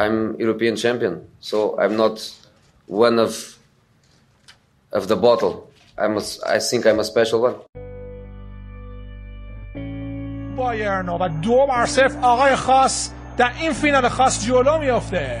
I'm European champion, so I'm not one of of the bottle. I'm a, I think I'm a special one. بایرن و دو بر صفر آقای خاص در این فینال خاص جلو میافته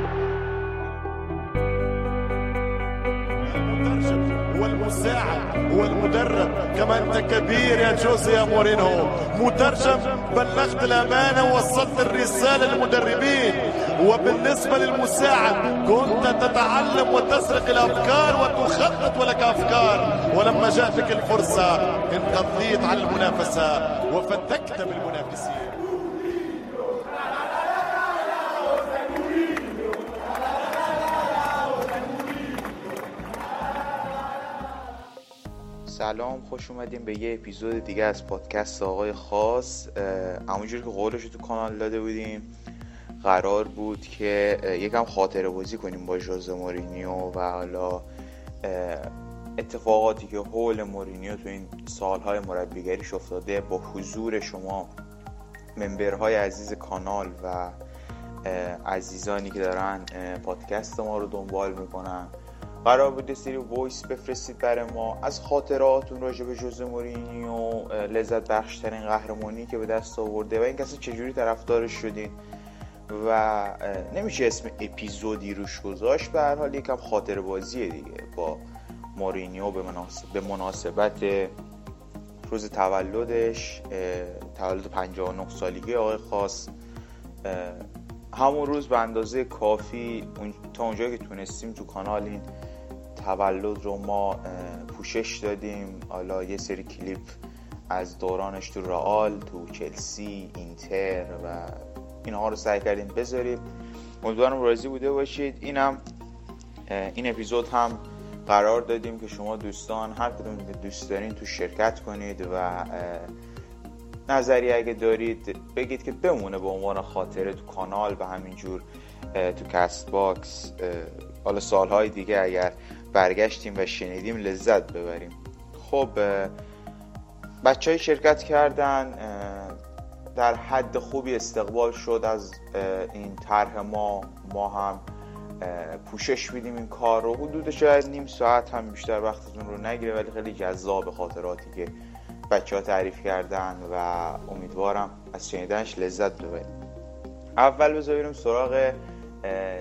والمساعد والمدرب كما أنت كبير يا جوزي يا مورينو. مترجم بلغت الأمانة ووصلت الرسالة للمدربين. وبالنسبة للمساعد كنت تتعلم وتسرق الأفكار وتخطط ولك أفكار. ولما جاءتك الفرصة انقضيت على المنافسة وفتكت بالمنافسين. سلام خوش اومدیم به یه اپیزود دیگه از پادکست آقای خاص. همونجور که قولش تو کانال داده بودیم قرار بود که یکم خاطره بازی کنیم با ژوزه مورینیو و حالا اتفاقاتی که حول مورینیو تو این سالهای مربیگریش افتاده با حضور شما member های عزیز کانال و عزیزانی که دارن پادکست ما رو دنبال می‌کنن. قرار بود سری voice بفرستید برای ما. از خاطراتون راجع به ژوزه مورینیو لذت بخشترین قهرمانی که به دست آورده و این کسی چجوری طرفدارش شدین و نمیشه اسم اپیزودی روش گذاشت به هر حال یکم خاطر بازیه دیگه با مورینیو به, مناسب به مناسبت روز تولدش تولد 59 سالگی آقای خاص. همون روز به اندازه کافی تا اونجایی که تونستیم تو کانال این تولد رو ما پوشش دادیم. حالا یه سری کلیپ از دورانش تو رئال تو چلسی اینتر و اینها رو سعی کردیم بذاریم. امیدوارم راضی بوده باشید. اینم این اپیزود هم قرار دادیم که شما دوستان هر کدوم دوست دارین تو شرکت کنید و نظری اگه دارید بگید که بمونه به عنوان خاطره تو کانال و همینجور تو Castbox. حالا سالهای دیگه اگر برگشتیم و شنیدیم لذت ببریم. خب بچه های شرکت کردن در حد خوبی استقبال شد از این طرح ما. ما هم پوشش میدیم این کار رو. حدود شاید نیم ساعت هم بیشتر وقتتون رو نگیره ولی خیلی جذاب خاطراتی که بچه ها تعریف کردن و امیدوارم از شنیدنش لذت ببریم اول بذاریم سراغ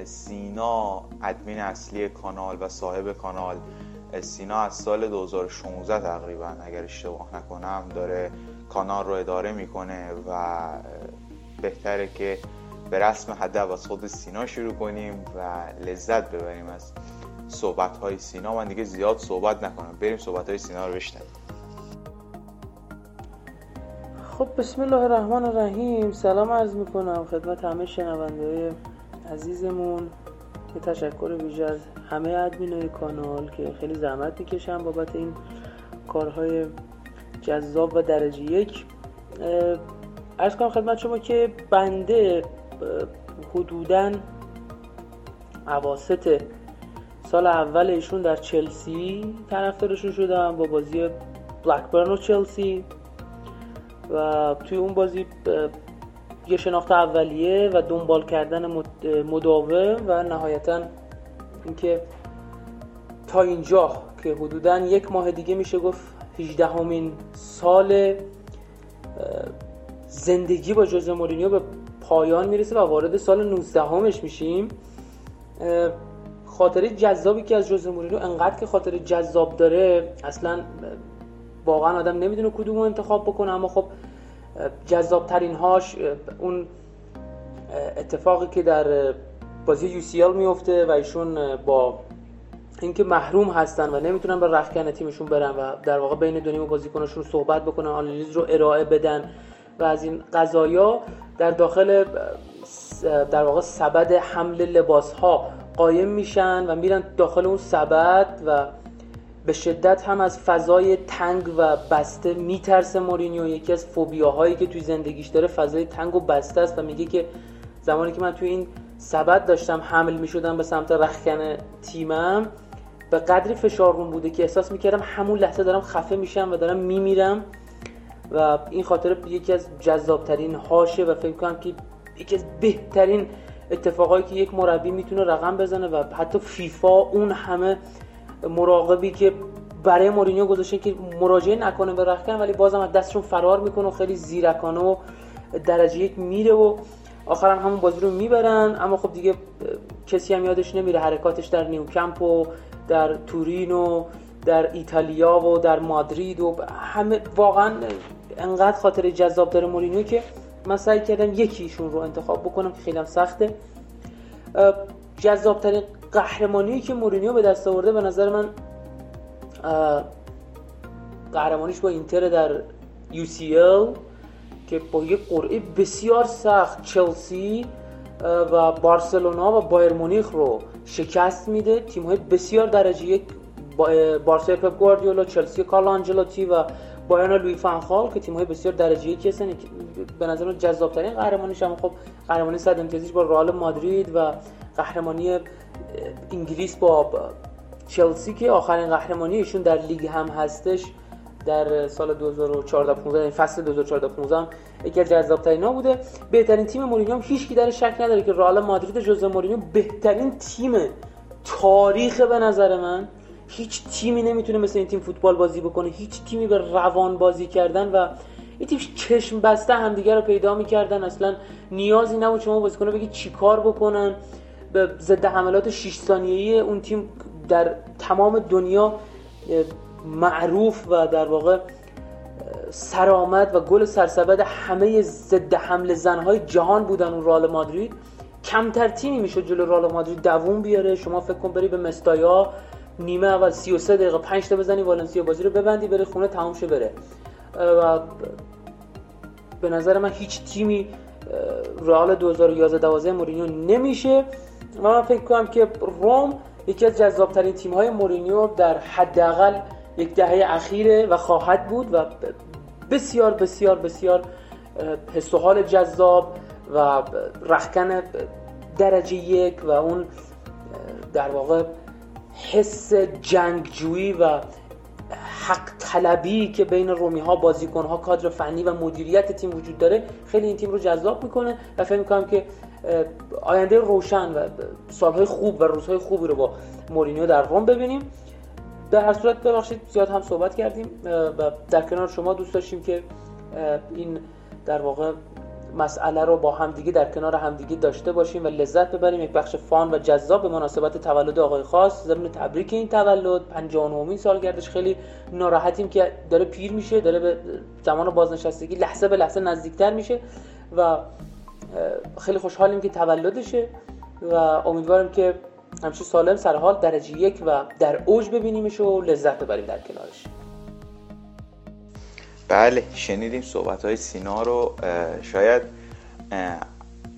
سینا ادمین اصلی کانال و صاحب کانال. سینا از سال 2016 تقریبا اگر اشتباه نکنم داره کانال رو اداره می‌کنه و بهتره که به رسم هدف از خود سینا شروع کنیم و لذت ببریم از صحبت های سینا. من دیگه زیاد صحبت نکنم. بریم صحبت های سینا رو بشنویم. خب بسم الله الرحمن الرحیم. سلام عرض می‌کنم خدمت همه شنونده عزیزمون یه تشکر ویژه از همه ادمین کانال که خیلی زحمت می‌کشن بابت این کارهای جذاب و درجه یک. ارز کنم خدمت شما که بنده حدودا عواست سال اول ایشون در چلسی طرفدارشون شدم با بازی بلکبرن و چلسی. و توی اون بازی یه شناخت اولیه و دنبال کردن مداوم و نهایتا اینکه تا اینجا که حدودا یک ماه دیگه میشه گفت 18 همین سال زندگی با جوز مورینیو به پایان می‌رسه و وارد سال 19 همش میشیم خاطره جذابی که از جوز مورینیو انقدر که خاطره جذاب داره اصلا واقعا آدم نمی‌دونه کدوم انتخاب بکنه اما خب جذاب ترین هاش اون اتفاقی که در بازی یو سی میفته و ایشون با اینکه محروم هستن و نمی‌تونن به رخکن تیمشون برن و در واقع بین دو نیم بازیکناشون صحبت بکنن آنالیز رو ارائه بدن و از این قضایا در داخل در واقع سبد حمل لباس ها قایم میشن و میرن داخل اون سبد و به شدت هم از فضای تنگ و بسته میترسه مورینیو. یکی از فوبیاهایی که توی زندگیش داره فضای تنگ و بسته است و میگه که زمانی که من توی این سبد داشتم حمل می‌شدم به سمت رخکن تیمم به قدری فشار روم بوده که احساس می‌کردم همون لحظه دارم خفه میشم و دارم میمیرم و این خاطر یکی از جذابترین هاشه و فکر کنم که یکی از بهترین اتفاقایی که یک مربی می‌تونه رقم بزنه و حتی فیفا اون همه مراقبی که برای مورینیو گذاشته که مراجعه نکنه به رخکن ولی بازم از دستشون فرار می‌کنه و خیلی زیرکانه و درجه یک میره و آخرم همون بازی رو می‌برن. اما خب دیگه کسی هم یادش نمیره حرکاتش در نیوکمپ و در تورین و در ایتالیا و در مادرید و همه واقعا انقدر خاطر جذاب داره مورینیو که من سعی کردم یکیشون رو انتخاب بکنم که خیلی سخته. جذابترین قهرمانی که مورینیو به دست آورده به نظر من قهرمانیش با اینتر در UCL که با یک قرعه بسیار سخت چلسی و بارسلونا و بایر مونیخ رو شکست میده. تیم های بسیار درجه یک بارسای پپ گواردیولا چلسی کارل آنجلوتی و بایرن لوی فانخال که تیم های بسیار درجه یکی هستن. به نظر جذاب ترین قهرمانیش هم. خب قهرمانی صد امتیازیش با رئال مادرید و قهرمانی انگلیس با چلسی که آخرین قهرمانی ایشون در لیگ هم هستش در سال 2014 15 یعنی فصل 2014 15 یکی از جذاب‌ترین بوده. بهترین تیم مورینیو هم هیچ کی در شک نداره که رئال مادرید جوزه مورینیو بهترین تیم تاریخ به نظر من. هیچ تیمی نمی‌تونه مثل این تیم فوتبال بازی بکنه. هیچ تیمی به روان بازی کردن و این تیم چشم بسته همدیگه رو پیدا می‌کردن. اصلا نیازی نبود شما بازیکن بگی چیکار بکنن. ضد حملات 6 ثانیه‌ای اون تیم در تمام دنیا معروف و در واقع سرآمد و گل سرسبد همه ضد حمله زنهای جهان بودن اون رال مادرید. کمتر تیمی میشه جلو رال مادرید دووم بیاره. شما فکر کن بری به مستایا نیمه اول 33 دقیقه 5 تا بزنی والنسیا بازی رو ببندی بری خونه تموم شه بره. و به نظر من هیچ تیمی رئال 2011 12 مورینیو نمیشه. و من فکر کنم که روم یکی از جذابترین تیم های مورینیو در حداقل یک دهه اخیره و خواهد بود و بسیار بسیار بسیار حس حال جذاب و رخکن درجه یک و اون در واقع حس جنگجویی و حق طلبی که بین رومی ها بازیکن ها کادر فنی و مدیریت تیم وجود داره خیلی این تیم رو جذاب می‌کنه و فکر می‌کنم که آینده روشن و سالهای خوب و روزهای خوبی رو با مورینیو در روم ببینیم. در هر صورت ببخشید زیاد هم صحبت کردیم و در کنار شما دوست داشتیم که این در واقع مسئله رو با همدیگه در کنار همدیگه داشته باشیم و لذت ببریم. یک بخش فان و جذاب به مناسبت تولد آقای خاص ضمن تبریک این تولد. 59 سالگردش خیلی ناراحتیم که داره پیر میشه داره به زمان بازنشستگی لحظه به لحظه نزدیکتر میشه و خیلی خوشحالیم که تولدشه و امیدوارم که همچنین سالم سر حال درجه یک و در اوج ببینیمش و لذت ببریم در کنارش. بله شنیدیم صحبت های سینا رو. شاید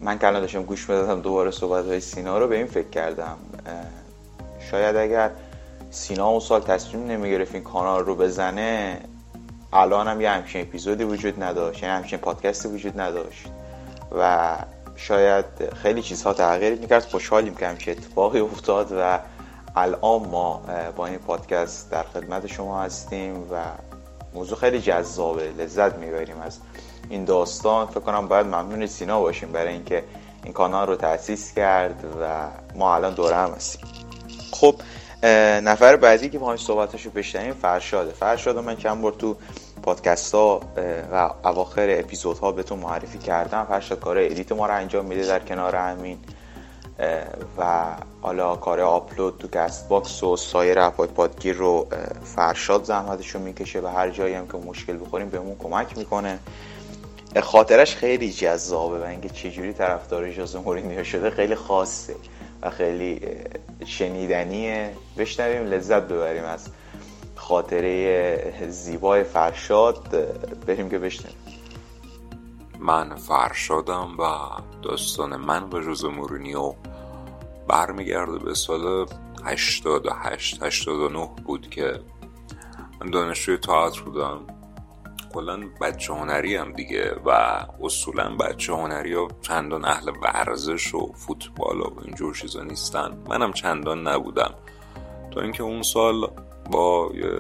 من که داشتم گوش می‌دادم دوباره صحبت های سینا رو به این فکر کردم. شاید اگر سینا اون سال تصمیم نمی‌گرفت این کانال رو بزنه الان هم یه همچین اپیزودی وجود نداشت یه همچین پادکستی وجود نداشت. و شاید خیلی چیزها تغییر می‌کرد. خوشحالیم که همچین اتفاقی افتاد و الان ما با این پادکست در خدمت شما هستیم و موضوع خیلی جذابه. لذت می‌بریم از این داستان. فکر کنم باید ممنون سینا باشیم برای اینکه این کانال رو تأسیس کرد و ما الان دوره هم هستیم. خب نفر بعدی که ما صحبتش رو بشنویم فرشاده. فرشاده من چند بار تو پادکست ها و اواخر اپیزودها بهتون معرفی کردم. فرشاد کار edit ما رو انجام میده در کنار همین و حالا کار آپلود تو Castbox و سایر app ای پادگیر رو فرشاد زحمتشو می‌کشه و هر جایی هم که مشکل بخوریم بهمون کمک می‌کنه. خاطرش خیلی جذابه و اینکه چجوری طرفدار جاز مورینیو شده خیلی خاصه و خیلی شنیدنیه. بشنویم لذت ببریم از خاطره زیبای فرشاد بریم که بشنویم. من فرشادم و داستان من و جوز مورینیو برمیگرده به سال 88 89 بود که دانشجوی تئاتر بودم. کلا بچه هنری هم دیگه و اصولا بچه هنری ها چندان اهل ورزش و فوتبال و اینجور چیزا نیستن. منم چندان نبودم. تا اینکه اون سال با یه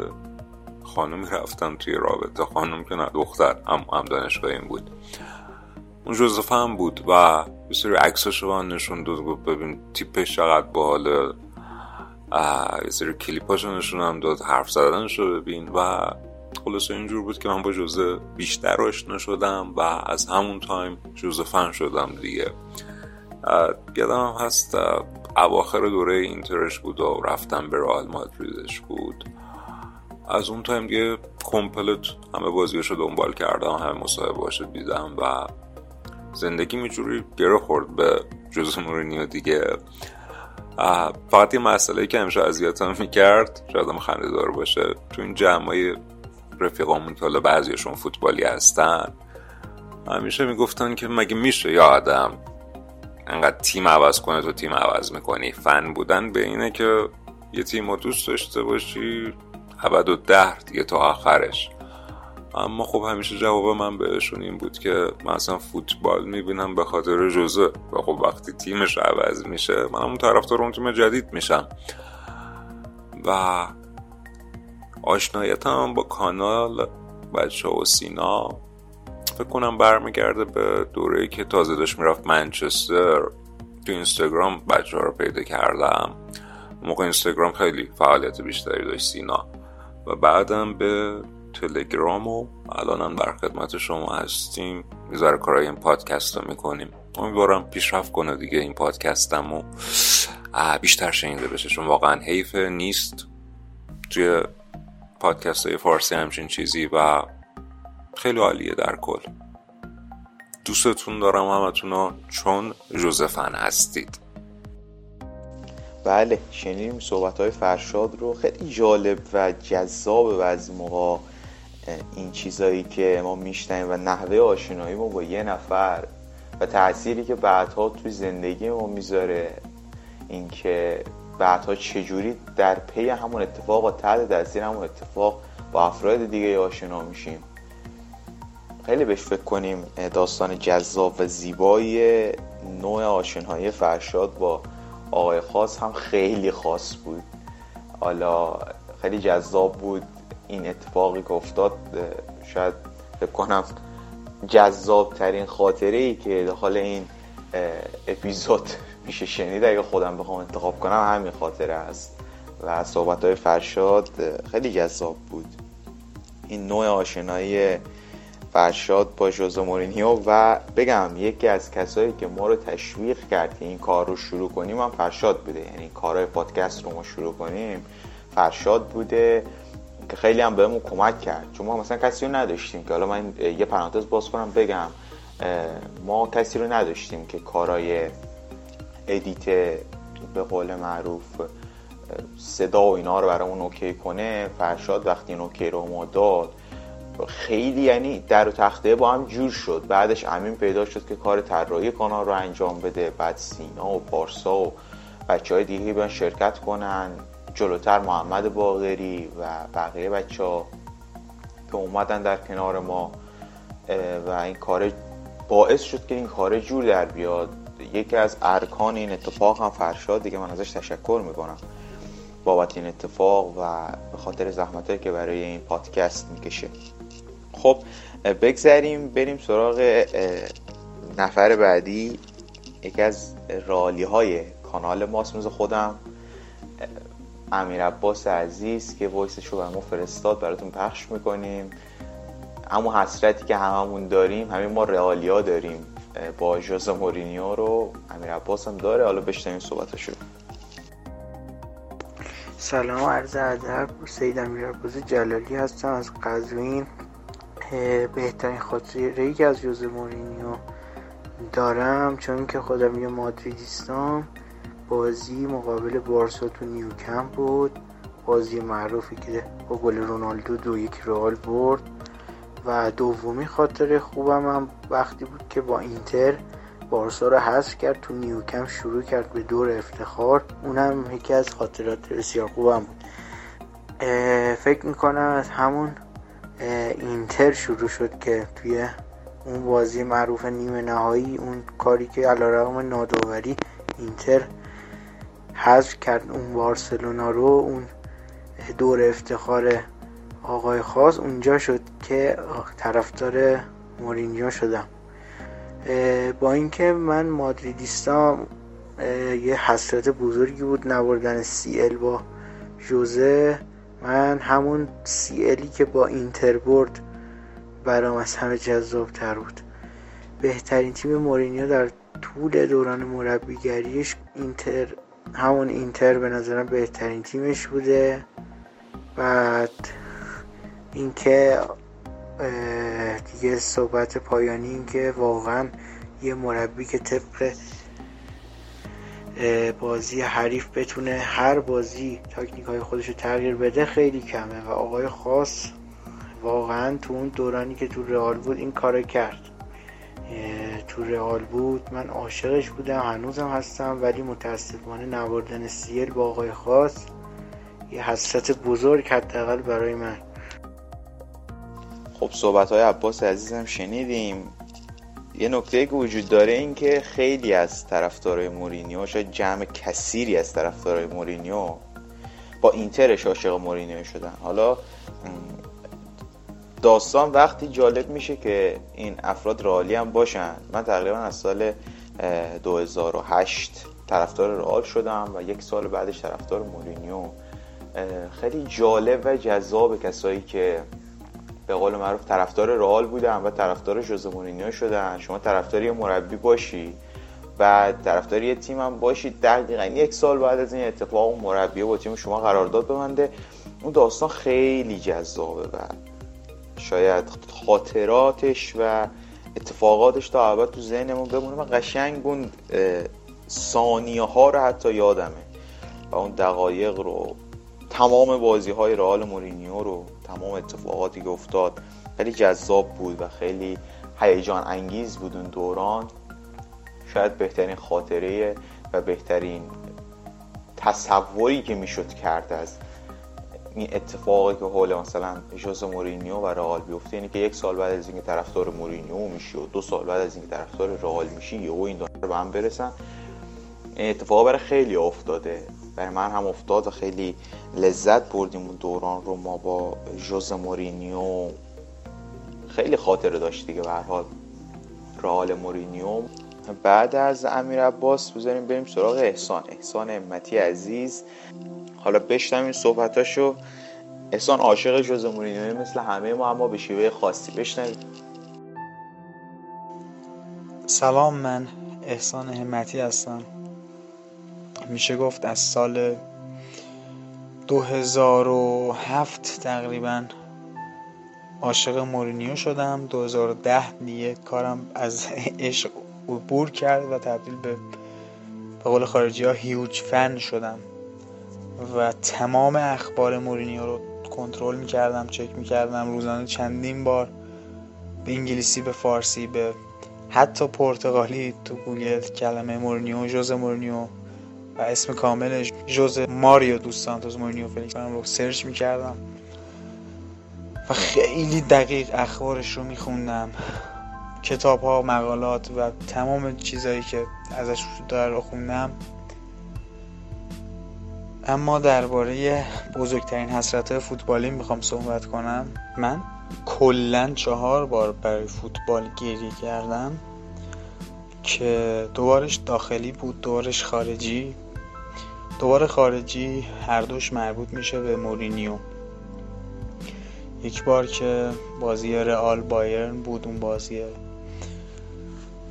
خانمی رفتم توی رابطه. خانم که نه دختر. هم, هم دانشگاه این بود. اون جوزفه هم بود و یه سری رو نشون داد. گفت ببین تیپش چقدر باحاله. یه سری کلیپاشو نشون داد. حرف زدنش رو ببین. و خلاصه اینجور بود که من با ژوزه بیشتر آشنا شدم و از همون time ژوزه شدم دیگه. یادم هم هست اواخر دوره اینترش بود و رفتم به رئال مادریدش بود. از اون time دیگه complete همه بازیش رو دنبال کردم همه مصاحبه دیدم و زندگیم یجوری گره خورد به جوز مورینیو دیگه. فقط یه مسئله که همیشه اذیتم می‌کرد شاید هم خنده دار باشه تو این جمعای رفیقامون که حالا بعضیشون فوتبالی هستن همیشه می‌گفتن که مگه میشه یا آدم انقدر تیم عوض کنه تو تیم عوض می‌کنی. فن بودن به اینه که یه تیم رو دوست داشته باشی ابد و ده دیگه تا آخرش. اما خب همیشه جواب من بهشون این بود که من اصلا فوتبال می‌بینم به خاطر جزه و خب وقتی تیمش عوض میشه من اون طرفدار اون تیم جدید میشم. و آشنایتم با کانال بچه و سینا فکر کنم برمیگرده به دوره که تازه داشت می‌رفت منچستر. تو اینستاگرام بچه رو پیدا کردم. موقع اینستاگرام خیلی فعالیت بیشتری داشت سینا. و بعدم به تلگرام و الان بر خدمت شما هستیم. می‌ذاره کارای این پادکست رو می‌کنیم. امیدوارم پیشرفت کنه دیگه این پادکستم و بیشتر شنیده بشه. چون واقعا حیف نیست. توی پادکست های فارسی همچین چیزی و خیلی عالیه در کل. دوستتون دارم همتون چون جوزفن هستید. بله شنیدیم صحبت های فرشاد رو. خیلی جالب و جذاب بعضی موقع این چیزایی که ما میشنیم و نحوه آشنایی ما با یه نفر و تأثیری که بعدها توی زندگی ما می‌ذاره. اینکه بعدها چجوری در پی همون اتفاق و تحت تاثیر همون اتفاق با افراد دیگه آشنا میشیم. خیلی بهش فکر کنیم داستان جذاب و زیبایی نوع آشنایی فرشاد با آقای خاص هم خیلی خاص بود. حالا خیلی جذاب بود این اتفاقی که افتاد شاید فکر کنم جذاب ترین خاطره ای که داخل این اپیزود میشه شنید اگه خودم بخوام انتخاب کنم همین خاطره است. و صحبت های فرشاد خیلی جذاب بود. این نوع آشنایی فرشاد با جوزه مورینیو و بگم یکی از کسایی که ما رو تشویق کرد که این کار رو شروع کنیم هم فرشاد بوده. یعنی کارهای پادکست رو ما شروع کنیم فرشاد بوده که خیلی هم بهمون کمک کرد. چون ما مثلا کسی رو نداشتیم که حالا من یه پرانتز باز کنم بگم ما کسی رو نداشتیم که کارای edit به قول معروف صدا و اینا رو برامون OK کنه. فرشاد وقتی این OK رو ما داد خیلی یعنی در و تخته با هم جور شد. بعدش امین پیدا شد که کار طراحی کانال رو انجام بده. بعد سینا و پارسا و بچه های دیگه بیان شرکت کنن. جلوتر محمد باغری و بقیه بچه ها که اومدن در کنار ما و این کار باعث شد که این کار جور در بیاد. یکی از ارکان این اتفاق هم فرشاد دیگه من ازش تشکر می‌کنم بابت این اتفاق و به خاطر زحمت که برای این پادکست می‌کشه. خب بگذریم بریم سراغ نفر بعدی یکی از رالی های کانال ماست مثل خودم. امیر عباس عزیز که وایسش رو ما فرستاد براتون پخش می‌کنیم. همون حسرتی که هممون داریم همین ما رئالیا داریم. با جوز مورینیو رو امیر عباس هم داره. حالا بشنویم صحبتشو سلام عرض ادب. سید امیر عباس جلالی هستم از قزوین. بهترین خاطره ای که از جوز مورینیو دارم چون که خودم یه مادریدیستم بازی مقابل بارسا تو نیوکم بود. بازی معروفی که با گل رونالدو دو یک رئال برد. و دومی خاطر خوبم هم وقتی بود که با اینتر بارسا رو حذف کرد تو نیوکم شروع کرد به دور افتخار. اونم یکی از خاطرات بسیار خوبم بود. فکر می‌کنم از همون اینتر شروع شد که توی اون بازی معروف نیمه نهایی اون کاری که علیرغم ناداوری اینتر حذف کرد اون بارسلونا رو اون دور افتخار آقای خاص اونجا شد که طرفدار مورینیو شدم. با اینکه من مادریدیستام یه حسرت بزرگی بود نبردن سی ال با جوزه. من همون سی الی که با اینتر برد برام از همه جذاب تر بود. بهترین تیم مورینیو در طول دوران مربیگریش اینتر همون اینتر به نظرم بهترین تیمش بوده. بعد اینکه دیگه صحبت پایانی این که واقعا یه مربی که طبق بازی حریف بتونه هر بازی تاکنیک های خودش رو تغییر بده خیلی کمه و آقای خاص واقعا تو اون دورانی که تو رئال بود این کار کرد. تو رئال بود من عاشقش بودم هنوزم هستم ولی متاسفانه نبردن سیل با آقای خاص یه حسرت بزرگ حداقل برای من. خب صحبت های عباس عزیزم شنیدیم. یه نکته که وجود داره این که خیلی از طرفدارای مورینیو شاید جمع کثیری از طرفدارای مورینیو با اینترش عاشق مورینیو شدن. حالا داستان وقتی جالب میشه که این افراد رئالی هم باشن. من تقریبا از سال 2008 طرفدار رئال شدم و یک سال بعدش طرفدار مورینیو. خیلی جالب و جذاب کسایی که به قول معروف طرفدار رئال بودن و طرفدار ژوزه مورینیو شدن. شما طرفدار یه مربی باشی و طرفدار یه تیم هم باشید دقیقا یک سال بعد از این اتفاق مربی با تیم شما قرارداد ببنده. اون داستان خیلی جذابه و شاید خاطراتش و اتفاقاتش تا ابد تو ذهنمون بمونه. و قشنگ اون ثانیه ها رو حتی یادمه. و اون دقایق رو تمام بازی های رئال مورینیو رو تمام اتفاقاتی که افتاد. خیلی جذاب بود و خیلی هیجان انگیز بود اون دوران. شاید بهترین خاطره و بهترین تصوری که می‌شد کرد از این اتفاقی که حول مثلا ژوزه مورینیو و رئال بیفته اینه که یک سال بعد از اینکه طرفدار مورینیو میشی و دو سال بعد از اینکه طرفدار رئال میشی و این دو به هم برسن. این اتفاق برای خیلی افتاده. برای من هم افتاد و خیلی لذت بردیم اون دوران رو. ما با ژوزه مورینیو خیلی خاطره داشت دیگه به هر حال رئال مورینیو. بعد از امیر عباس بذاریم بریم سراغ احسان. احسان امتی عزیز. حالا بشنویم صحبتاشو. احسان عاشق جوز مورینیو مثل همه ما اما به شیوه خاصی. بشنویم. سلام من احسان همتی هستم. میشه گفت از سال 2007 تقریبا عاشق مورینیو شدم. 2010 دیگه کارم از عشق عبور کرد و تبدیل به به قول خارجی ها هیوج فن شدم و تمام اخبار مورینیو رو کنترل می‌کردم چک می‌کردم. روزانه چندین بار به انگلیسی به فارسی به حتی پرتغالی تو گوگل کلمه مورینیو ژوزه مورینیو و اسم کاملش ژوزه ماریو دوس سانتوس مورینیو فلیکس رو search می‌کردم. و خیلی دقیق اخبارش رو میخوندم. کتاب ها مقالات و تمام چیزهایی که ازش داره رو خوندم. اما درباره بزرگترین حسرت فوتبالی می‌خوام صحبت کنم. من کلا چهار بار برای فوتبال گریه کردم که دوبارش داخلی بود دوبارش خارجی. دوباره خارجی هر دوش مربوط میشه به مورینیو. یک بار که بازی رئال بایرن بود اون بازی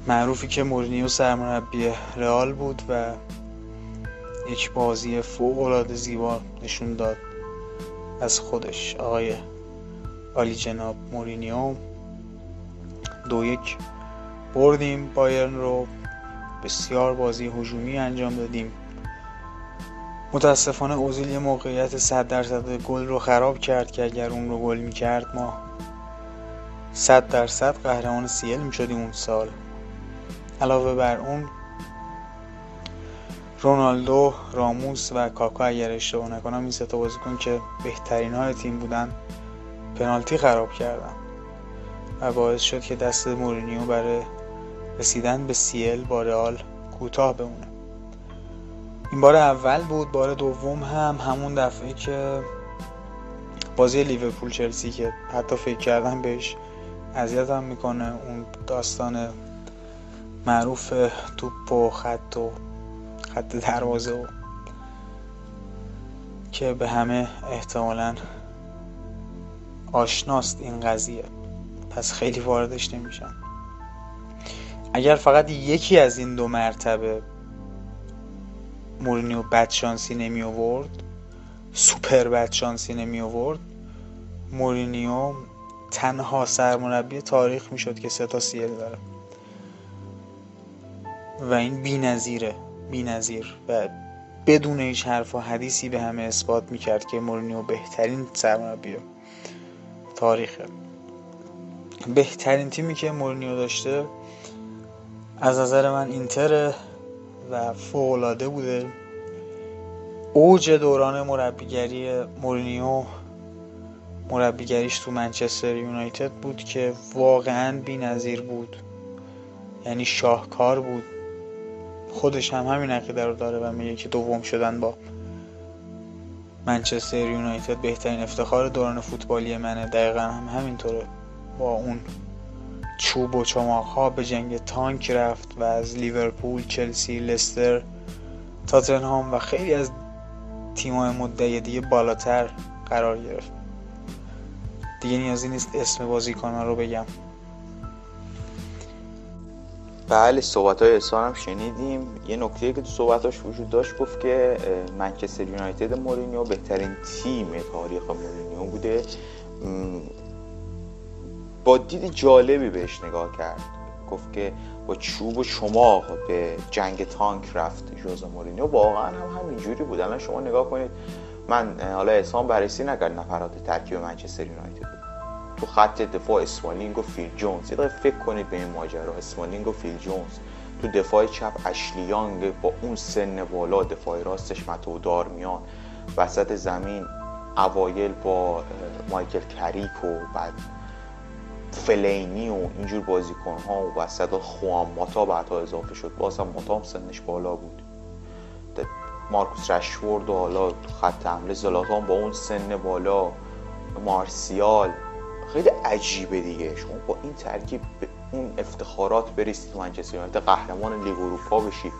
معروفی که مورینیو سرمربی رئال بود و یک بازی فوق العاده زیبا نشون داد از خودش. آقای عالی جناب مورینیو دو یک بردیم. بایرن رو بسیار بازی هجومی انجام دادیم. متاسفانه اوزیل یه موقعیت 100 درصد گل رو خراب کرد که اگر اون رو گل می‌کرد ما 100 درصد قهرمان سیل می‌شدیم اون سال. علاوه بر اون رونالدو راموس و کاکا اگر اشتباه نکنم این ستا بازیکن که بهترین های تیم بودن پنالتی خراب کردن و باعث شد که دست مورینیو برای رسیدن به سیل با رئال کوتاه بمونه. این بار اول بود بار دوم هم همون دفعه که بازی لیورپول چلسی که حتی فکر کردم بهش اذیتم می‌کنه اون داستان معروف توپ و خط و خط دروازه و که به همه احتمالا آشناست این قضیه. پس خیلی واردش نمیشن. اگر فقط یکی از این دو مرتبه مورینیو بدشانسی نمی آورد. سوپر بدشانسی نمی آورد. مورینیو تنها سرمربی تاریخ می‌شد که سه تا سیل داره. و این بی‌نظیره بی‌نظیر و بدون هیچ حرف و حدیثی به همه اثبات می‌کرد که مورینیو بهترین سرمربی تاریخه. بهترین تیمی که مورینیو داشته از نظر من اینتر و فوقالعاده بوده. اوج دوران مربیگری مورینیو مربیگریش تو منچستر یونایتد بود که واقعا بی‌نظیر بود. یعنی شاهکار بود. خودش هم همین عقیده رو داره و میگه که دوم شدن با منچستر یونایتد بهترین افتخار دوران فوتبالی منه. دقیقا هم همینطوره. با اون چوب و چماق ها به جنگ تانک رفت و از لیورپول، چلسی، لستر، تاتنهام و خیلی از تیمای مدعی دیگه بالاتر قرار گرفت. دیگه نیازی نیست اسم بازیکن رو بگم. بله صحبت های احسان هم شنیدیم. یه نکته که تو صحبتاش وجود داشت گفت که منچستر یونایتد مورینیو بهترین تیم تاریخ مورینیو بوده. دید جالبی بهش نگاه کرد. گفت که با چوب و چماق به جنگ تانک رفت جوز مورینیو. واقعا هم همینجوری بود. الان شما نگاه کنید من حالا احسان بررسی نکرد نفرات ترکیب منچستر یونایتد. تو خط دفاع اسمالینگ و فیل جونز. یه فکر کنید به این ماجرا. اسمالینگ و فیل جونز. تو دفاع چپ اشلیانگ با اون سن بالا دفاع راستش متو دارمیان وسط زمین اوایل با مایکل کریک و بعد فلینی و اینجور بازیکن ها و وسط خوان ماتا بعدها اضافه شد. باز هم ماتا هم سنش بالا بود. مارکوس رشفورد و حالا خط حمله زلاتان با اون سن بالا. مارسیال. خیلی عجیبه دیگه. شما با این ترکیب به اون افتخارات برسید منچستر یونایتد. قهرمان لیگ اروپا بشی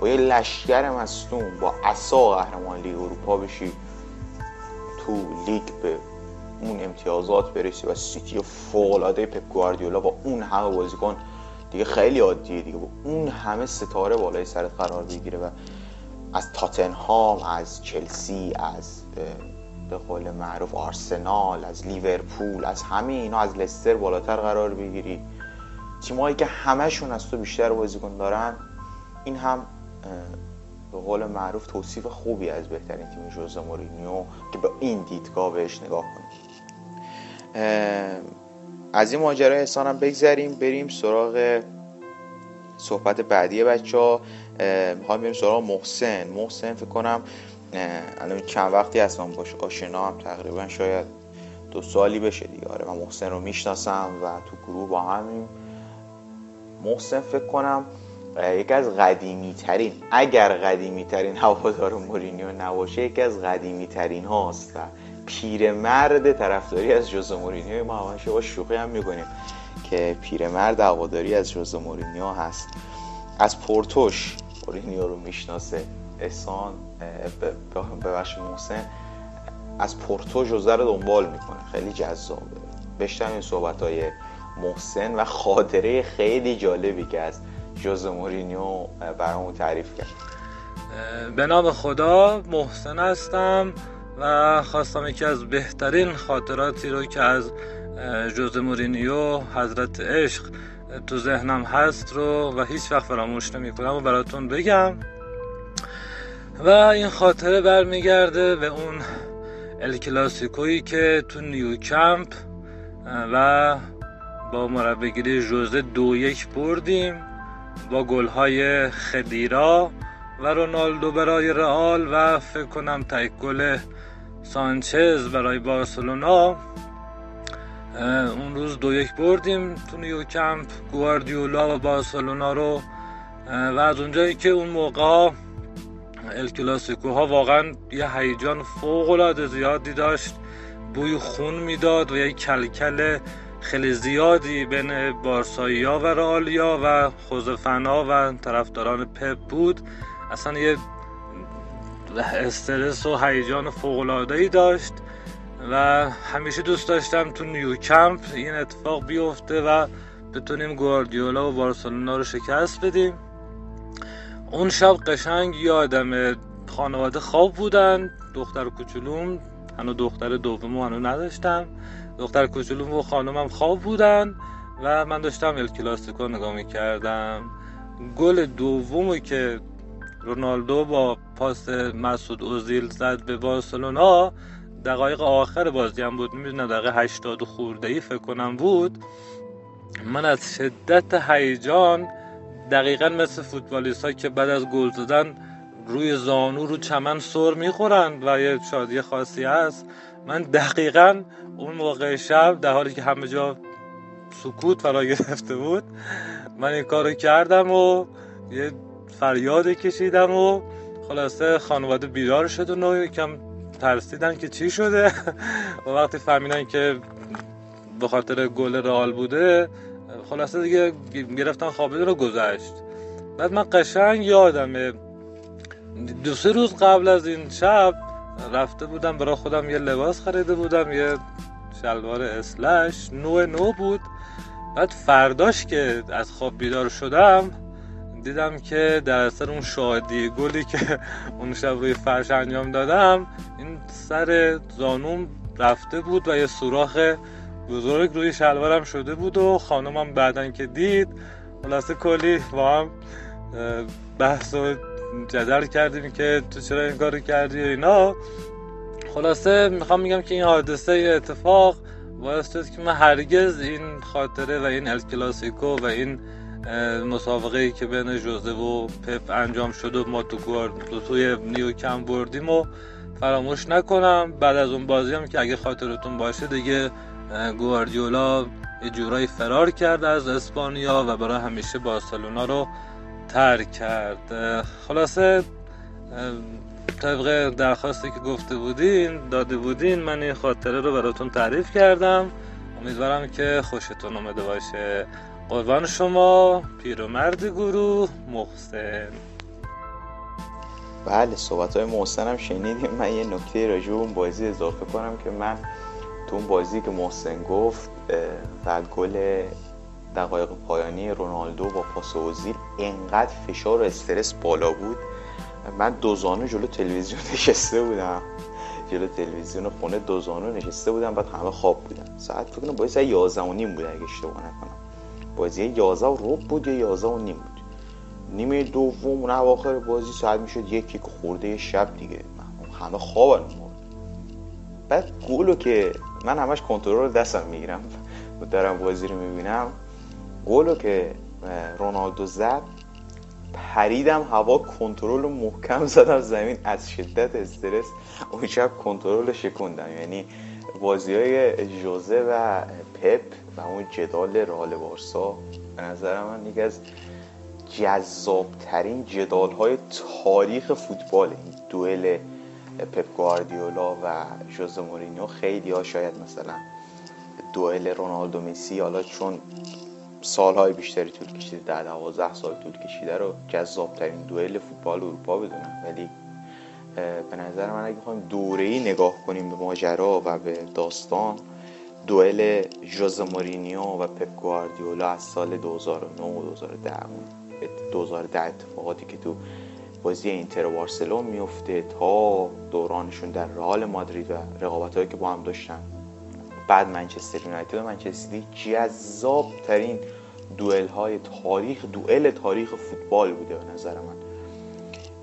با یه لشکر مصدوم با عصا قهرمان لیگ اروپا بشی تو لیگ به اون امتیازات برسی و سیتی فوق پپ گواردیولا با اون همه بازیکن دیگه خیلی عادیه دیگه. با اون همه ستاره بالای سرت قرار بگیره و از تاتنهام از چلسی از به قول معروف آرسنال از لیورپول از همه اینا از لستر بالاتر قرار بگیری. تیمایی که همشون از تو بیشتر بازیکن دارن این هم به قول معروف توصیف خوبی از بهترین تیم جوز مورینیو که به این دیدگاه بهش نگاه کنیم از این ماجرای احسان هم بگذریم بریم سراغ صحبت بعدی بچه ها می‌خوایم بریم سراغ محسن. محسن فکر کنم الان چند وقتی هستم باش آشنا هم تقریبا شاید دو سالی بشه دیگه. آره من محسن رو می‌شناسم و تو گروه با همیم. محسن فکر کنم یکی از قدیمی ترین اگر قدیمی ترین هوادار مورینیو نباشه یکی از قدیمی ترین هاست. و پیرمرد طرفداری از جوز مورینیو. ما همش با شوخی هم می‌کنیم که پیرمرد هواداری از جوز مورینیو هست. از پورتوش مورینیو رو می‌شناسه. احسان ببخش محسن. از پورتو جوزه رو دنبال می‌کنه. خیلی جذابه. بشتم این صحبت های محسن و خاطره خیلی جالبی که از جوز مورینیو برامون تعریف کرد. به نام خدا محسن هستم. و خواستم یکی از بهترین خاطراتی رو که از جوز مورینیو حضرت عشق تو ذهنم هست رو و هیچ وقت فراموش نمی کنم و براتون بگم. و این خاطره برمیگرده به اون الکلاسیکویی که تو نیوکمپ و با مربیگیری جوزه دو یک بردیم با گلهای خدیرا و رونالدو برای رئال و فکر کنم تک گل سانچز برای بارسلونا. اون روز دو یک بردیم تو نیو کمپ. گواردیولا و بارسلونا رو و از اونجایی که اون موقع الکلاسیکو ها واقعا یه هیجان فوق العاده زیادی داشت. بوی خون می‌داد و یه کلکل خیلی زیادی بین بارسایی ها و رالیا و خوزفنا و طرفداران پپ بود. اصلا یه استرس و هیجان ای داشت و همیشه دوست داشتم تو نیو کمپ این اتفاق بیفته و بتونیم گواردیولا و بارسلونا رو شکست بدیم. اون شب قشنگ یادم خانواده خواب بودن دختر کوچولوم هنو دختر دومو هنو نداشتم. دختر کوچولوم و خانومم خواب بودن و من داشتم ال کلاسیکو نگاه می‌کردم. گل دومو که رونالدو با پاس مسعود اوزیل زد به بارسلونا. دقایق آخر بازی هم بود می‌دونم دقیقه 80 خورده ای فکر کنم بود. من از شدت هیجان دقیقا مثل فوتبالیست ها که بعد از گل زدن روی زانو رو چمن سر می‌خورن و یه شادی خاصی هست. من دقیقا اون موقع شب در حالی که همه جا سکوت فرا گرفته بود من این کارو کردم و یه فریاد کشیدم و خلاصه خانواده بیدار شد و یکم ترسیدن که چی شده. و وقتی فهمیدن که به خاطر گل رئال بوده خلاصه دیگه گرفتن خوابیدن رو گذشت. بعد من قشنگ یادمه دو سه روز قبل از این شب رفته بودم برای خودم یه لباس خریده بودم یه شلوار اسلش نو نو بود. بعد فرداش که از خواب بیدار شدم دیدم که در اثر اون شادی گلی که اون شب روی فرش انجام دادم این سر زانوم رفته بود و یه سوراخ بزرگ روی شلوارم شده بود و خانمم بعدن که دید خلاصه کلی با هم بحث و جدل کردیم که تو چرا این کارو کردی اینا. خلاصه می‌خوام میگم که این حادثه اتفاق باعث که من هرگز این خاطره و این الکلاسیکو و این مسابقه ای که بین جوزه و پپ انجام شد و ما تو توی نیو کم بردیم و فراموش نکنم بعد از اون بازی هم که اگه خاطرتون باشه دیگه گواردیولا یه جورایی فرار کرد از اسپانیا و برای همیشه بارسلونا رو ترک کرد. خلاصه طبق درخواستی که گفته بودین داده بودین من این خاطره رو براتون تعریف کردم. امیدوارم که خوشتون اومده باشه. قربان شما پیرمرد گروه محسن. بله صحبت های محسن هم شنیدیم. من یه نکته راجع اون بازی اضافه کنم که من تو اون بازی که محسن گفت و گل دقایق پایانی رونالدو با پاس اوزیل انقدر فشار و استرس بالا بود. من دوزانو جلو تلویزیون نشسته بودم. جلو تلویزیون خونه دوزانو نشسته بودم بعد همه خواب بودن. ساعت فکر کنم بازی 11 و نیم بود اگه اشتباه نکنم. بازی 11 و ربع بود یا 11 و نیم بود. نیمه دوم اون اواخر بازی ساعت می‌شد یکی که خورده شب دیگه. همه خوابن بعد گلو که من همش کنترل رو دستم می‌گیرم دارم بازی رو می‌بینم گلو که رونالدو زد پریدم هوا کنترل محکم زدم زمین از شدت استرس اون شب کنترل شکوندم. یعنی بازی های جوزه و پپ و اون جدال رال بارسا به نظر من یکی از جذابترین جدال های تاریخ فوتبال این دوئل پپ گواردیولا و ژوزه مورینیو خیلی ها شاید مثلا دوئل رونالدو مسی حالا چون سالهای بیشتری طول کشیده در دوازده سال طول کشیده رو جذابترین دوئل فوتبال اروپا بدونم. ولی به نظر من اگه بخوایم دوره ای نگاه کنیم به ماجرا و به داستان دوئل ژوزه مورینیو و پپ گواردیولا از سال 2009 و 2010 2010 اتفاقاتی که تو بازی اینتر و بارسلون میفته تا دورانشون در رئال مادرید و رقابت هایی که با هم داشتن. بعد منچستر یونایتد و منچستر جذاب ترین دوئل های تاریخ دوئل تاریخ فوتبال بوده به نظر من.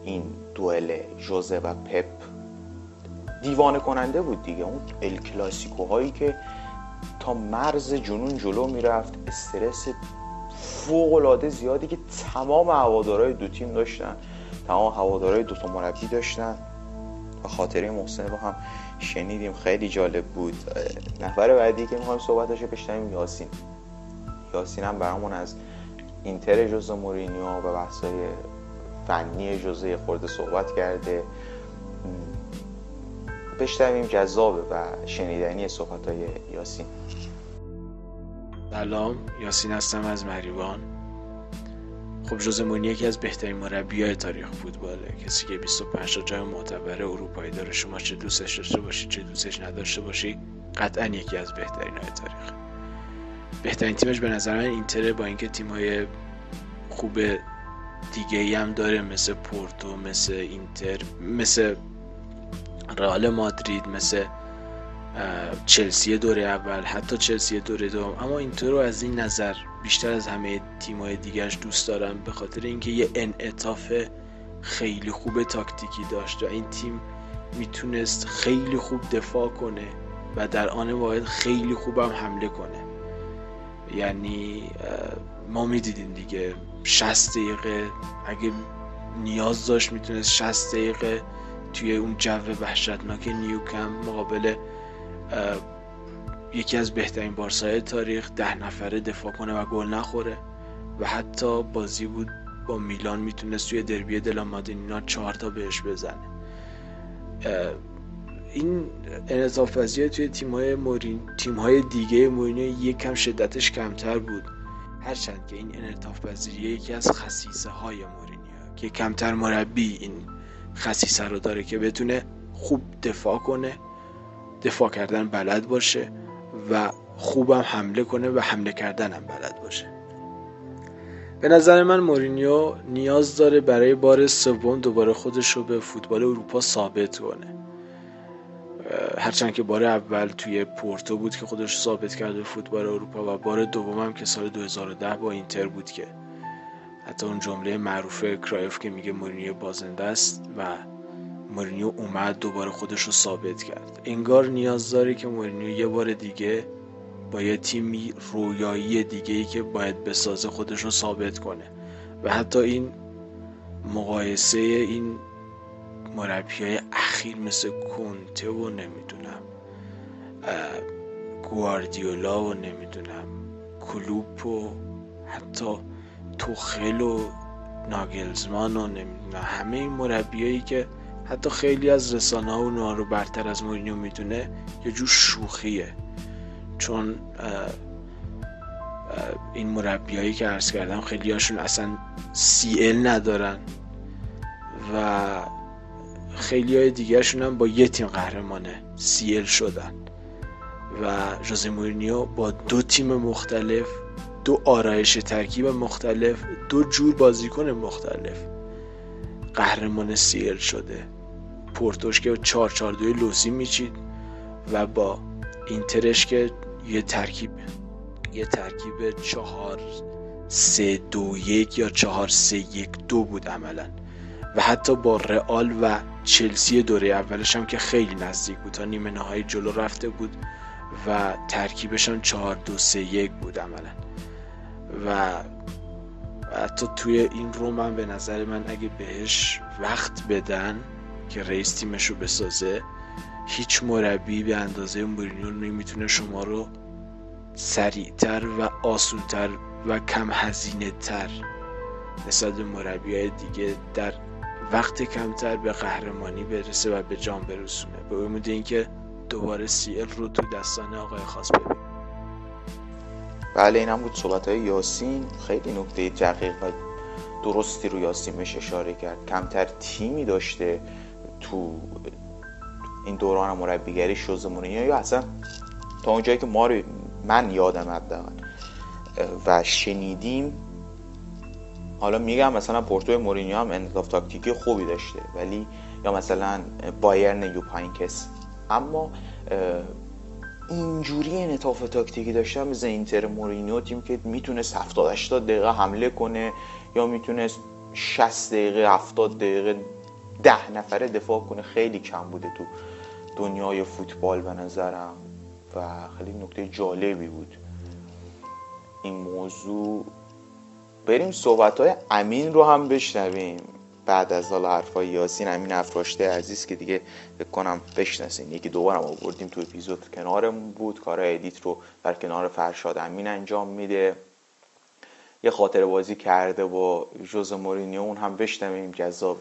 این دوئل جوزه و پپ دیوانه کننده بود دیگه. اون ال کلاسیکو هایی که تا مرز جنون جلو می‌رفت. استرس فوق العاده زیادی که تمام هوادارهای دو تیم داشتن تمام هوادارهای دوتا مربی داشتن. و خاطره محسن رو هم شنیدیم. خیلی جالب بود. نفر بعدی که می‌خوایم صحبتش بشنویم یاسین. یاسین هم برامون از اینتر جوز مورینیو و بحثای فنی جوزه خورده صحبت کرده. بشنویم جذابه و شنیدنی صحبت های یاسین. سلام یاسین هستم از مریوان خب جوز مورینیو یکی از بهترین مربی های تاریخ فوتباله. کسی که 25 تا جای معتبر اروپایی داره شما چه دوستش داشته باشی چه دوستش نداشته باشی قطعا یکی از بهترین های تاریخ. بهترین تیمش به نظر من اینتره با اینکه تیم های خوب دیگه ای هم داره مثل پورتو مثل اینتر مثل رئال مادرید مثل چلسی دوره اول حتی چلسی دوره دوم. اما اینتر رو از این نظر بیشتر از همه تیمای دیگرش دوست دارم به خاطر اینکه یه انعطاف خیلی خوب تاکتیکی داشت و این تیم می‌تونست خیلی خوب دفاع کنه و در آن واحد خیلی خوبم حمله کنه. یعنی ما می‌دیدیم دیگه 60 دقیقه اگه نیاز داشت می‌تونست 60 دقیقه توی اون جو وحشتناک نیوکم مقابل یکی از بهترین بارسای تاریخ ده نفره دفاع کنه و گل نخوره. و حتی بازی بود با میلان می‌تونست توی دربی دلا مادینینا چهار تا بهش بزنه. این انعطاف توی تیم‌های مورین تیم‌های دیگه مورینیو یکم شدتش کمتر بود. هرچند که این انعطاف یکی از خصیصه های مورینیو که کمتر مربی این خصیصه رو داره که بتونه خوب دفاع کنه دفاع کردن بلد باشه و خوبم حمله کنه و حمله کردن هم بلد باشه. به نظر من مورینیو نیاز داره برای بار سوم دوباره خودش رو به فوتبال اروپا ثابت کنه. هرچند که بار اول توی پورتو بود که خودش ثابت کرده فوتبال اروپا و بار دوم هم که سال 2010 با اینتر بود که حتی اون جمله معروف کرایف که میگه مورینیو بازنده است و مورینیو اومد دوباره خودش رو ثابت کرد. انگار نیاز داره که مورینیو یه بار دیگه با یه تیمی رویایی دیگه ای که باید بسازه خودش رو ثابت کنه. و حتی این مقایسه این مربی های اخیر مثل کونته و نمی‌دونم گواردیولا و نمی‌دونم کلوپ و حتی توخل و ناگلزمان و همه این مربیایی که حتی خیلی از رسانه ها رو برتر از مورینیو می‌دونه یه جور شوخیه. چون این مربیایی که عرض کردم خیلی هاشون اصلا سی ال ندارن و خیلی های دیگرشون هم با یه تیم قهرمانه سی ال شدن. و جوزه مورینیو با دو تیم مختلف دو آرایش ترکیب مختلف دو جور بازیکن مختلف. قهرمان سیل شده. پورتوش که 4 4 2 لوسی میچید و با اینترش که یه ترکیب یه ترکیب 4 3 2 1 یا 4 3 1 2 بود عملا. و حتی با رئال و چلسی دوره اولش هم که خیلی نزدیک بود تا نیمه نهایی جلو رفته بود و ترکیبش هم 4 2 3 1 بود عملا. و حتی توی این روم هم به نظر من اگه بهش وقت بدن که رئیس تیمش رو بسازه هیچ مربی به اندازه مورینیو نمی‌تونه شما رو سریعتر و آسونتر و کم هزینه تر نسبت مربی های دیگه در وقت کمتر به قهرمانی برسه و به جام برسونه. به امید اینکه دوباره سی ال رو تو دستان آقای خاص ببینیم. بله این هم بود صحبت های یاسین. خیلی نکته دقیق و درستی رو یاسین بهش اشاره کرد. کمتر تیمی داشته تو این دوران مربیگری شوز مورینیو یا اصلا تا اونجایی که ما رو من یادم حداقل. و شنیدیم. حالا میگم مثلا پورتو مورینیو هم انعطاف تاکتیکی خوبی داشته ولی یا مثلا بایرن یوپ هاینکس اما اینجوری انعطاف تاکتیکی داشته مثل اینتر مورینیو تیم که می‌تونست 70 80 دقیقه حمله کنه یا می‌تونست 60 دقیقه 70 دقیقه ده نفره دفاع کنه. خیلی کم بوده تو دنیای فوتبال به نظرم. و خیلی نکته جالبی بود. این موضوع بریم صحبت های امین رو هم بشنویم. بعد از حالا حرفای یاسین همین افراشته عزیز که دیگه فکر کنم بشناسین. یکی دوبارم آوردیم تو اپیزود. کنارمون بود. کار edit رو بر کنار فرشاد امین انجام میده. یه خاطره بازی کرده با ژوزه مورینیو اون هم بشنویم. جذاب.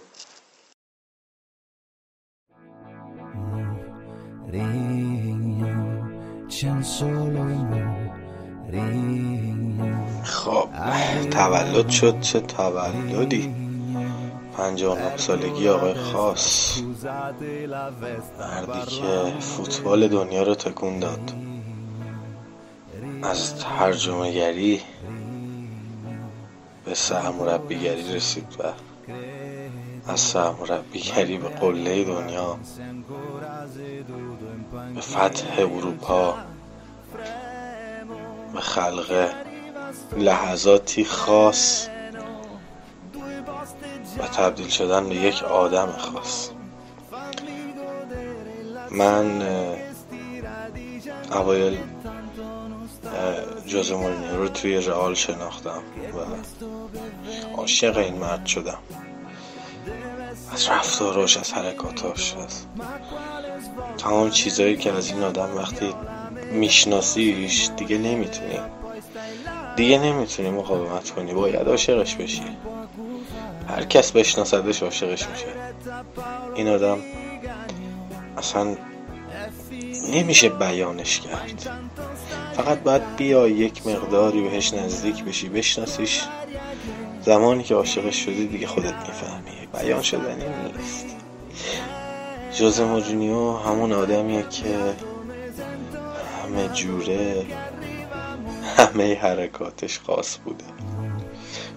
خب تولد شد. چه تولدی؟ پنجاه سالگی آقای خاص. مردی که فوتبال دنیا رو تکون داد. از ترجمه گری به سرمربیگری رسید و از سرمربیگری به قله دنیا به فتح اروپا به خلق لحظاتی خاص و تبدیل شدن به یک آدم خاص. من اوایل جوز مورینیو رو توی رئال شناختم و عاشق این مرد شدم. از رفتاراش از حرکاتاش از تمام چیزهایی که از این آدم وقتی میشناسیش دیگه نمی‌تونی. دیگه نمی‌تونی مقاومت کنی. باید عاشقش بشی. هر کس بشناسدش عاشقش میشه. این آدم اصلا نمیشه بیانش کرد. فقط باید بیا یک مقداری بهش نزدیک بشی بشناسیش. زمانی که عاشقش شدی دیگه خودت می‌فهمی. بیان شدنی نیست. جوز مورینیو همون آدمیه که همه جوره همه حرکاتش خاص بوده.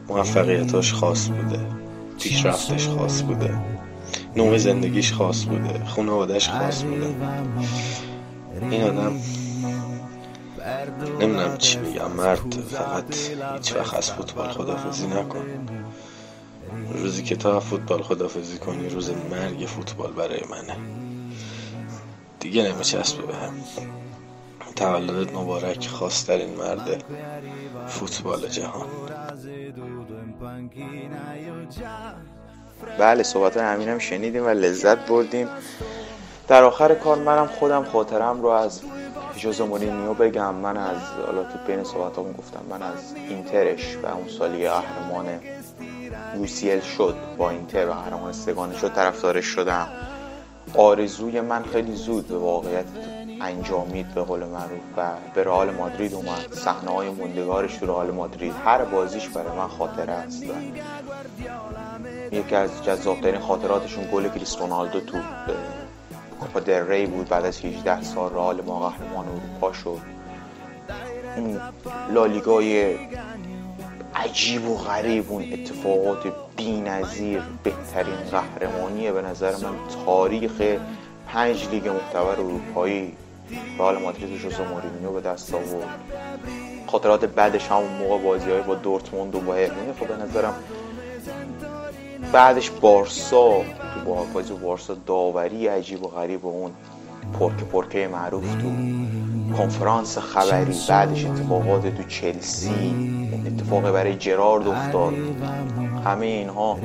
موفقیتاش خاص بوده. پیشرفتش خاص بوده. نوع زندگیش خاص بوده. خانوادش خاص بوده. این آدم نمی‌دونم چی میگم مرد فقط هیچ وقت از فوتبال خدافزی نکن. روزی که تا فوتبال خدافزی کنی روز مرگ فوتبال برای منه. دیگه نمیچسبه به هم. تولدت مبارک خواسترین مرد فوتبال جهان. بله صحبت همینم شنیدیم و لذت بردیم. در آخر کار منم خودم خاطرم رو از جوز مورینیو بگم. من از حالا تو بین صحبتامون گفتم. من از اینترش و اون سالی قهرمان یوسیل شد با اینتر و قهرمان سگانه شد طرفدارش شدم. آرزوی من خیلی زود به واقعیت انجامید به قول معروف و به رئال مادرید اومد. صحنه های موندگارش تو رئال مادرید. هر بازیش برای من خاطره است. و یکی از جذابترین خاطراتشون گل کریس رونالدو تو کوپا در ری بود. بعد از 18 سال رئال ما قهرمان اروپا شد. اون لالیگای عجیب و غریب اون اتفاقات نظیر بهترین قهرمانیه به نظر من تاریخ پنج لیگ معتبر اروپایی. رئال مادرید و جوزه مورینیو به دست آورد. خاطرات بعدش همون موقع بازی های با دورتموند و با خب به نظرم بعدش بارسا تو با بازی بارسا داوری عجیب و غریب و اون پرکه پرکه معروف تو کنفرانس خبری. بعدش اتفاقات تو چلسی اتفاق برای جرارد افتاد. همه اینها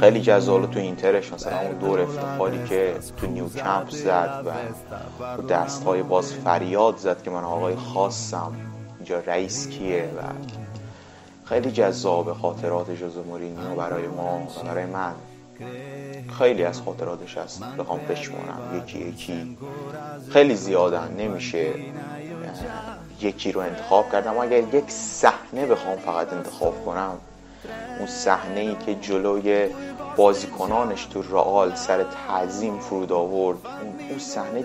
خیلی جذاب تو اینترش مثلا اون دور افتخاری که تو نیو کمپ زد و دست های باز فریاد زد که من آقای خاصم اینجا رئیس کیه و خیلی جذاب خاطرات جوز مورینیو برای ما برای من. خیلی از خاطراتش هست بخوام بشمونم. یکی یکی. خیلی زیادن نمیشه. یکی رو انتخاب کردم. اگر یک صحنه بخوام فقط انتخاب کنم اون صحنه ای که جلوی بازیکنانش تو رئال سر تعظیم فرود آورد اون صحنه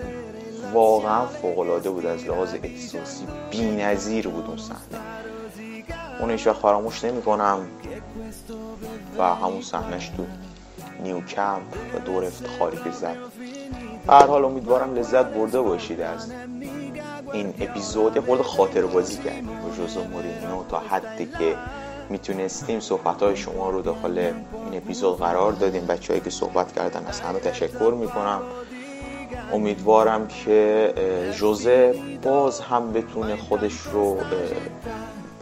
واقعا فوق بود از لحاظ احساسی. بی‌نظیر بود اون صحنه. اون هیچ فراموش نمی کنم و همون صحنهش تو نیو کمپ و دور افتخاری که زد. هر حال امیدوارم لذت برده باشید از این اپیزود. خورده خاطر بازی کردیم با جوزو مورینیو تا حدی که می‌تونستیم صحبت های شما رو داخل این اپیزود قرار دادیم. بچه که صحبت کردن از همه تشکر می‌کنم. امیدوارم که جوزه باز هم بتونه خودش رو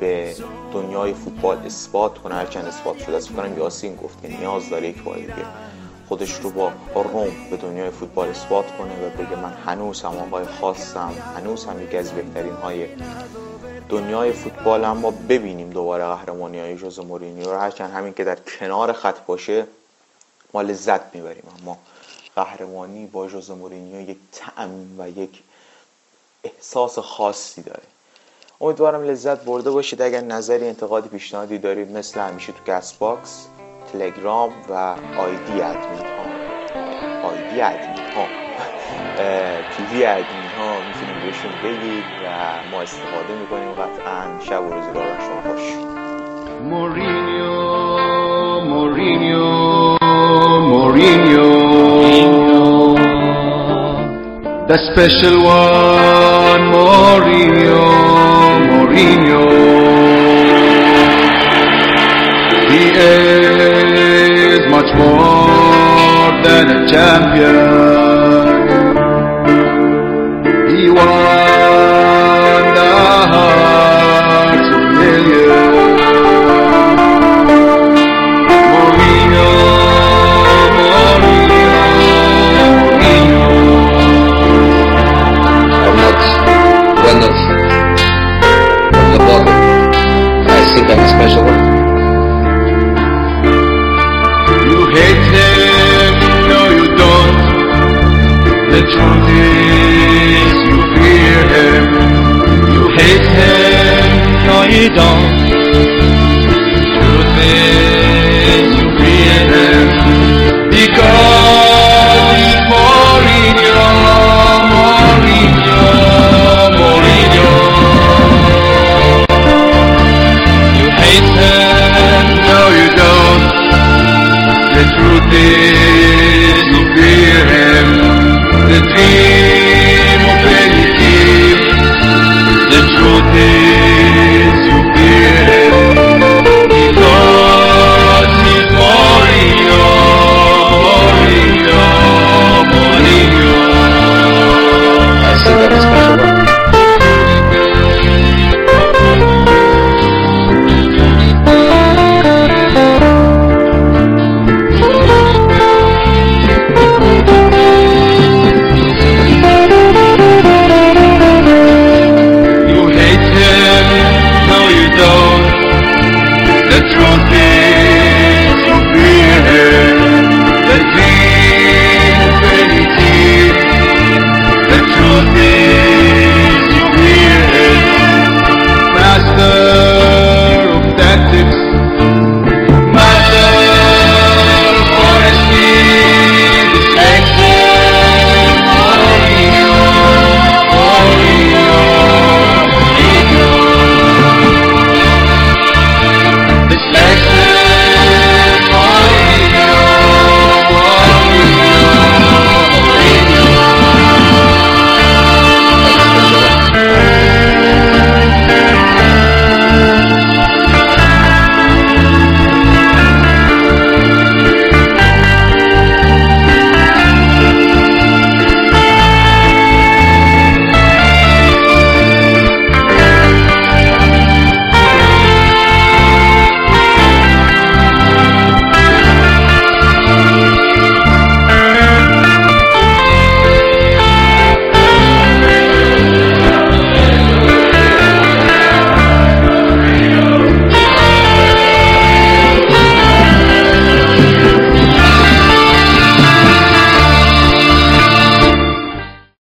به دنیای فوتبال اثبات کنه. هرچند اثبات شده است. کنم یاسین گفت که نیاز داره یک بار دیگه خودش رو با روم به دنیای فوتبال اثبات کنه و بگه من هنوز هم آقای خاصم هنوز هم یکی از بهترین های دنیای فوتبال اما ببینیم دوباره قهرمانی های جوز مورینیو رو. هرچند همین که در کنار خط باشه ما لذت می‌بریم اما قهرمانی با جوز مورینیو یک تعم و یک احساس خاصی داره. امیدوارم لذت برده باشید. اگر نظری انتقادی پیشنهادی دارید مثل همیشه تو Castbox تلگرام و ID ادمین ها ID ادمین ها PV ادمین ها می‌تونید بهشون بگید و ما استفاده می‌کنیم قطعا شب و روزگار شما خوش مورینیو مورینیو مورینیو The special one, Mourinho, Mourinho. He is much more than a champion.